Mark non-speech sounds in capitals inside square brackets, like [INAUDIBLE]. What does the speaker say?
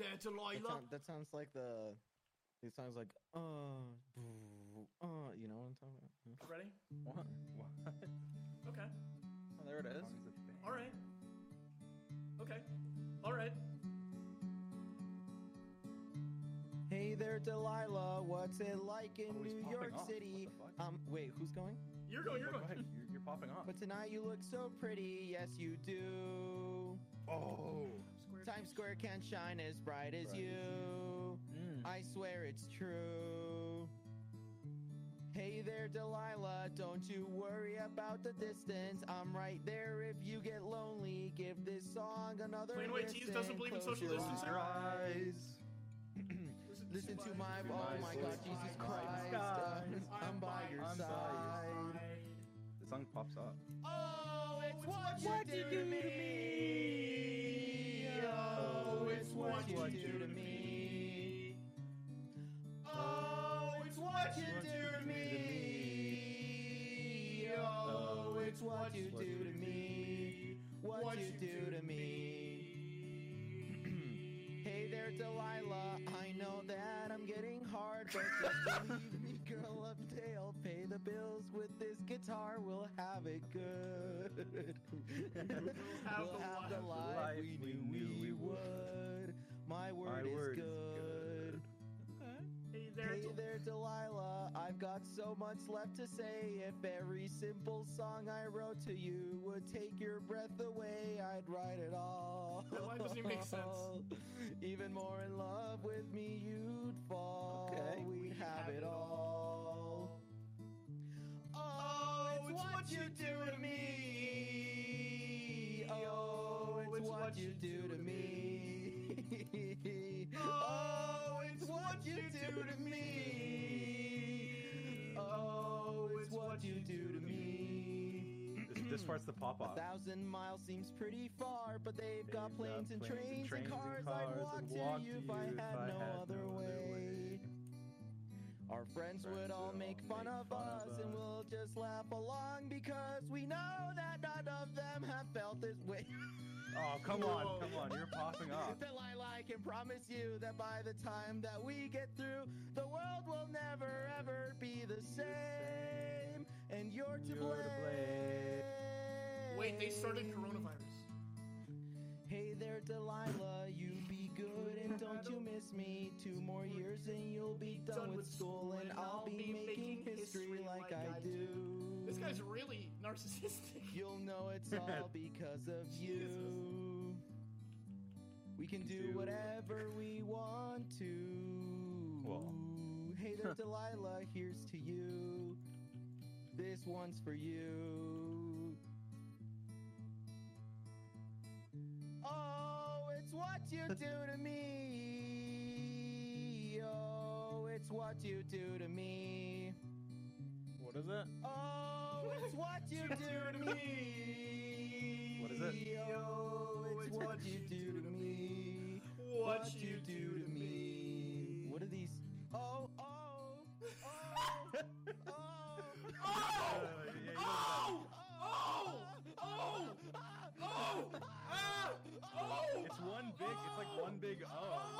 there, That, Delilah. sound, that sounds like the. It sounds like uh, uh, you know what I'm talking about? Ready? What? What? Okay. Oh, there it is. All right. Okay. All right. Hey there, Delilah. What's it like in Oh, he's New popping York off. City? What the fuck? Um, wait, who's going? You're going. You're Go going. ahead. You're, you're popping off. But tonight you look so pretty. Yes, you do. Oh. Times Square can't shine as bright as you. Mm. I swear it's true. Hey there, Delilah. Don't you worry about the distance. I'm right there if you get lonely. Give this song another Plain White T's doesn't believe in social your distancing? Your eyes. eyes. Listen to my, to oh my my. God, Jesus Christ. Skies. I'm by your I'm by your side. The song pops up. Oh, it's what, what you do to me. It's what you do to me. What you do to me. [CLEARS THROAT] Hey there, Delilah. I know that I'm getting hard, but just [LAUGHS] believe me, girl. Up I'll pay the bills with this guitar. We'll have it good. [LAUGHS] we'll have the life we knew we would. My word My is word is good. Hey there. Hey there, Delilah. I've got so much left to say. If every simple song I wrote to you would take your breath away, I'd write it all. [LAUGHS] That line doesn't even make sense. [LAUGHS] Even more in love with me, you'd fall. Okay. We'd have it all. Oh, it's what you do to me. Oh, it's what you do to me. Me. This, this part's the pop hmm. A thousand miles seems pretty far, but they've They've planes, got and, planes and trains and trains and cars. cars I'd walk to walk you to if I you if had I no had other no way. Our friends would all make fun of us, and we'll just laugh along because we know that none of them have felt this way. [LAUGHS] Oh, come on, come on. You're popping off. Delilah, [LAUGHS] I can promise you that by the time that we get through, the world will never ever be the same, and you're to You're to blame. Wait, they started coronavirus. Hey there, Delilah, you be good and don't you miss me. Two more years and you'll be done, with school, and I'll be making history like I do. This guy's really narcissistic. [LAUGHS] You'll know it's all [LAUGHS] because of you. We can do whatever we want to. Well. Hey there, [LAUGHS] Delilah, here's to you. This one's for you. What you do to me. Oh, it's what you do to me. What is it? Oh, it's what you do to me. What is it? Oh, it's what you do to me. What you do one big. It's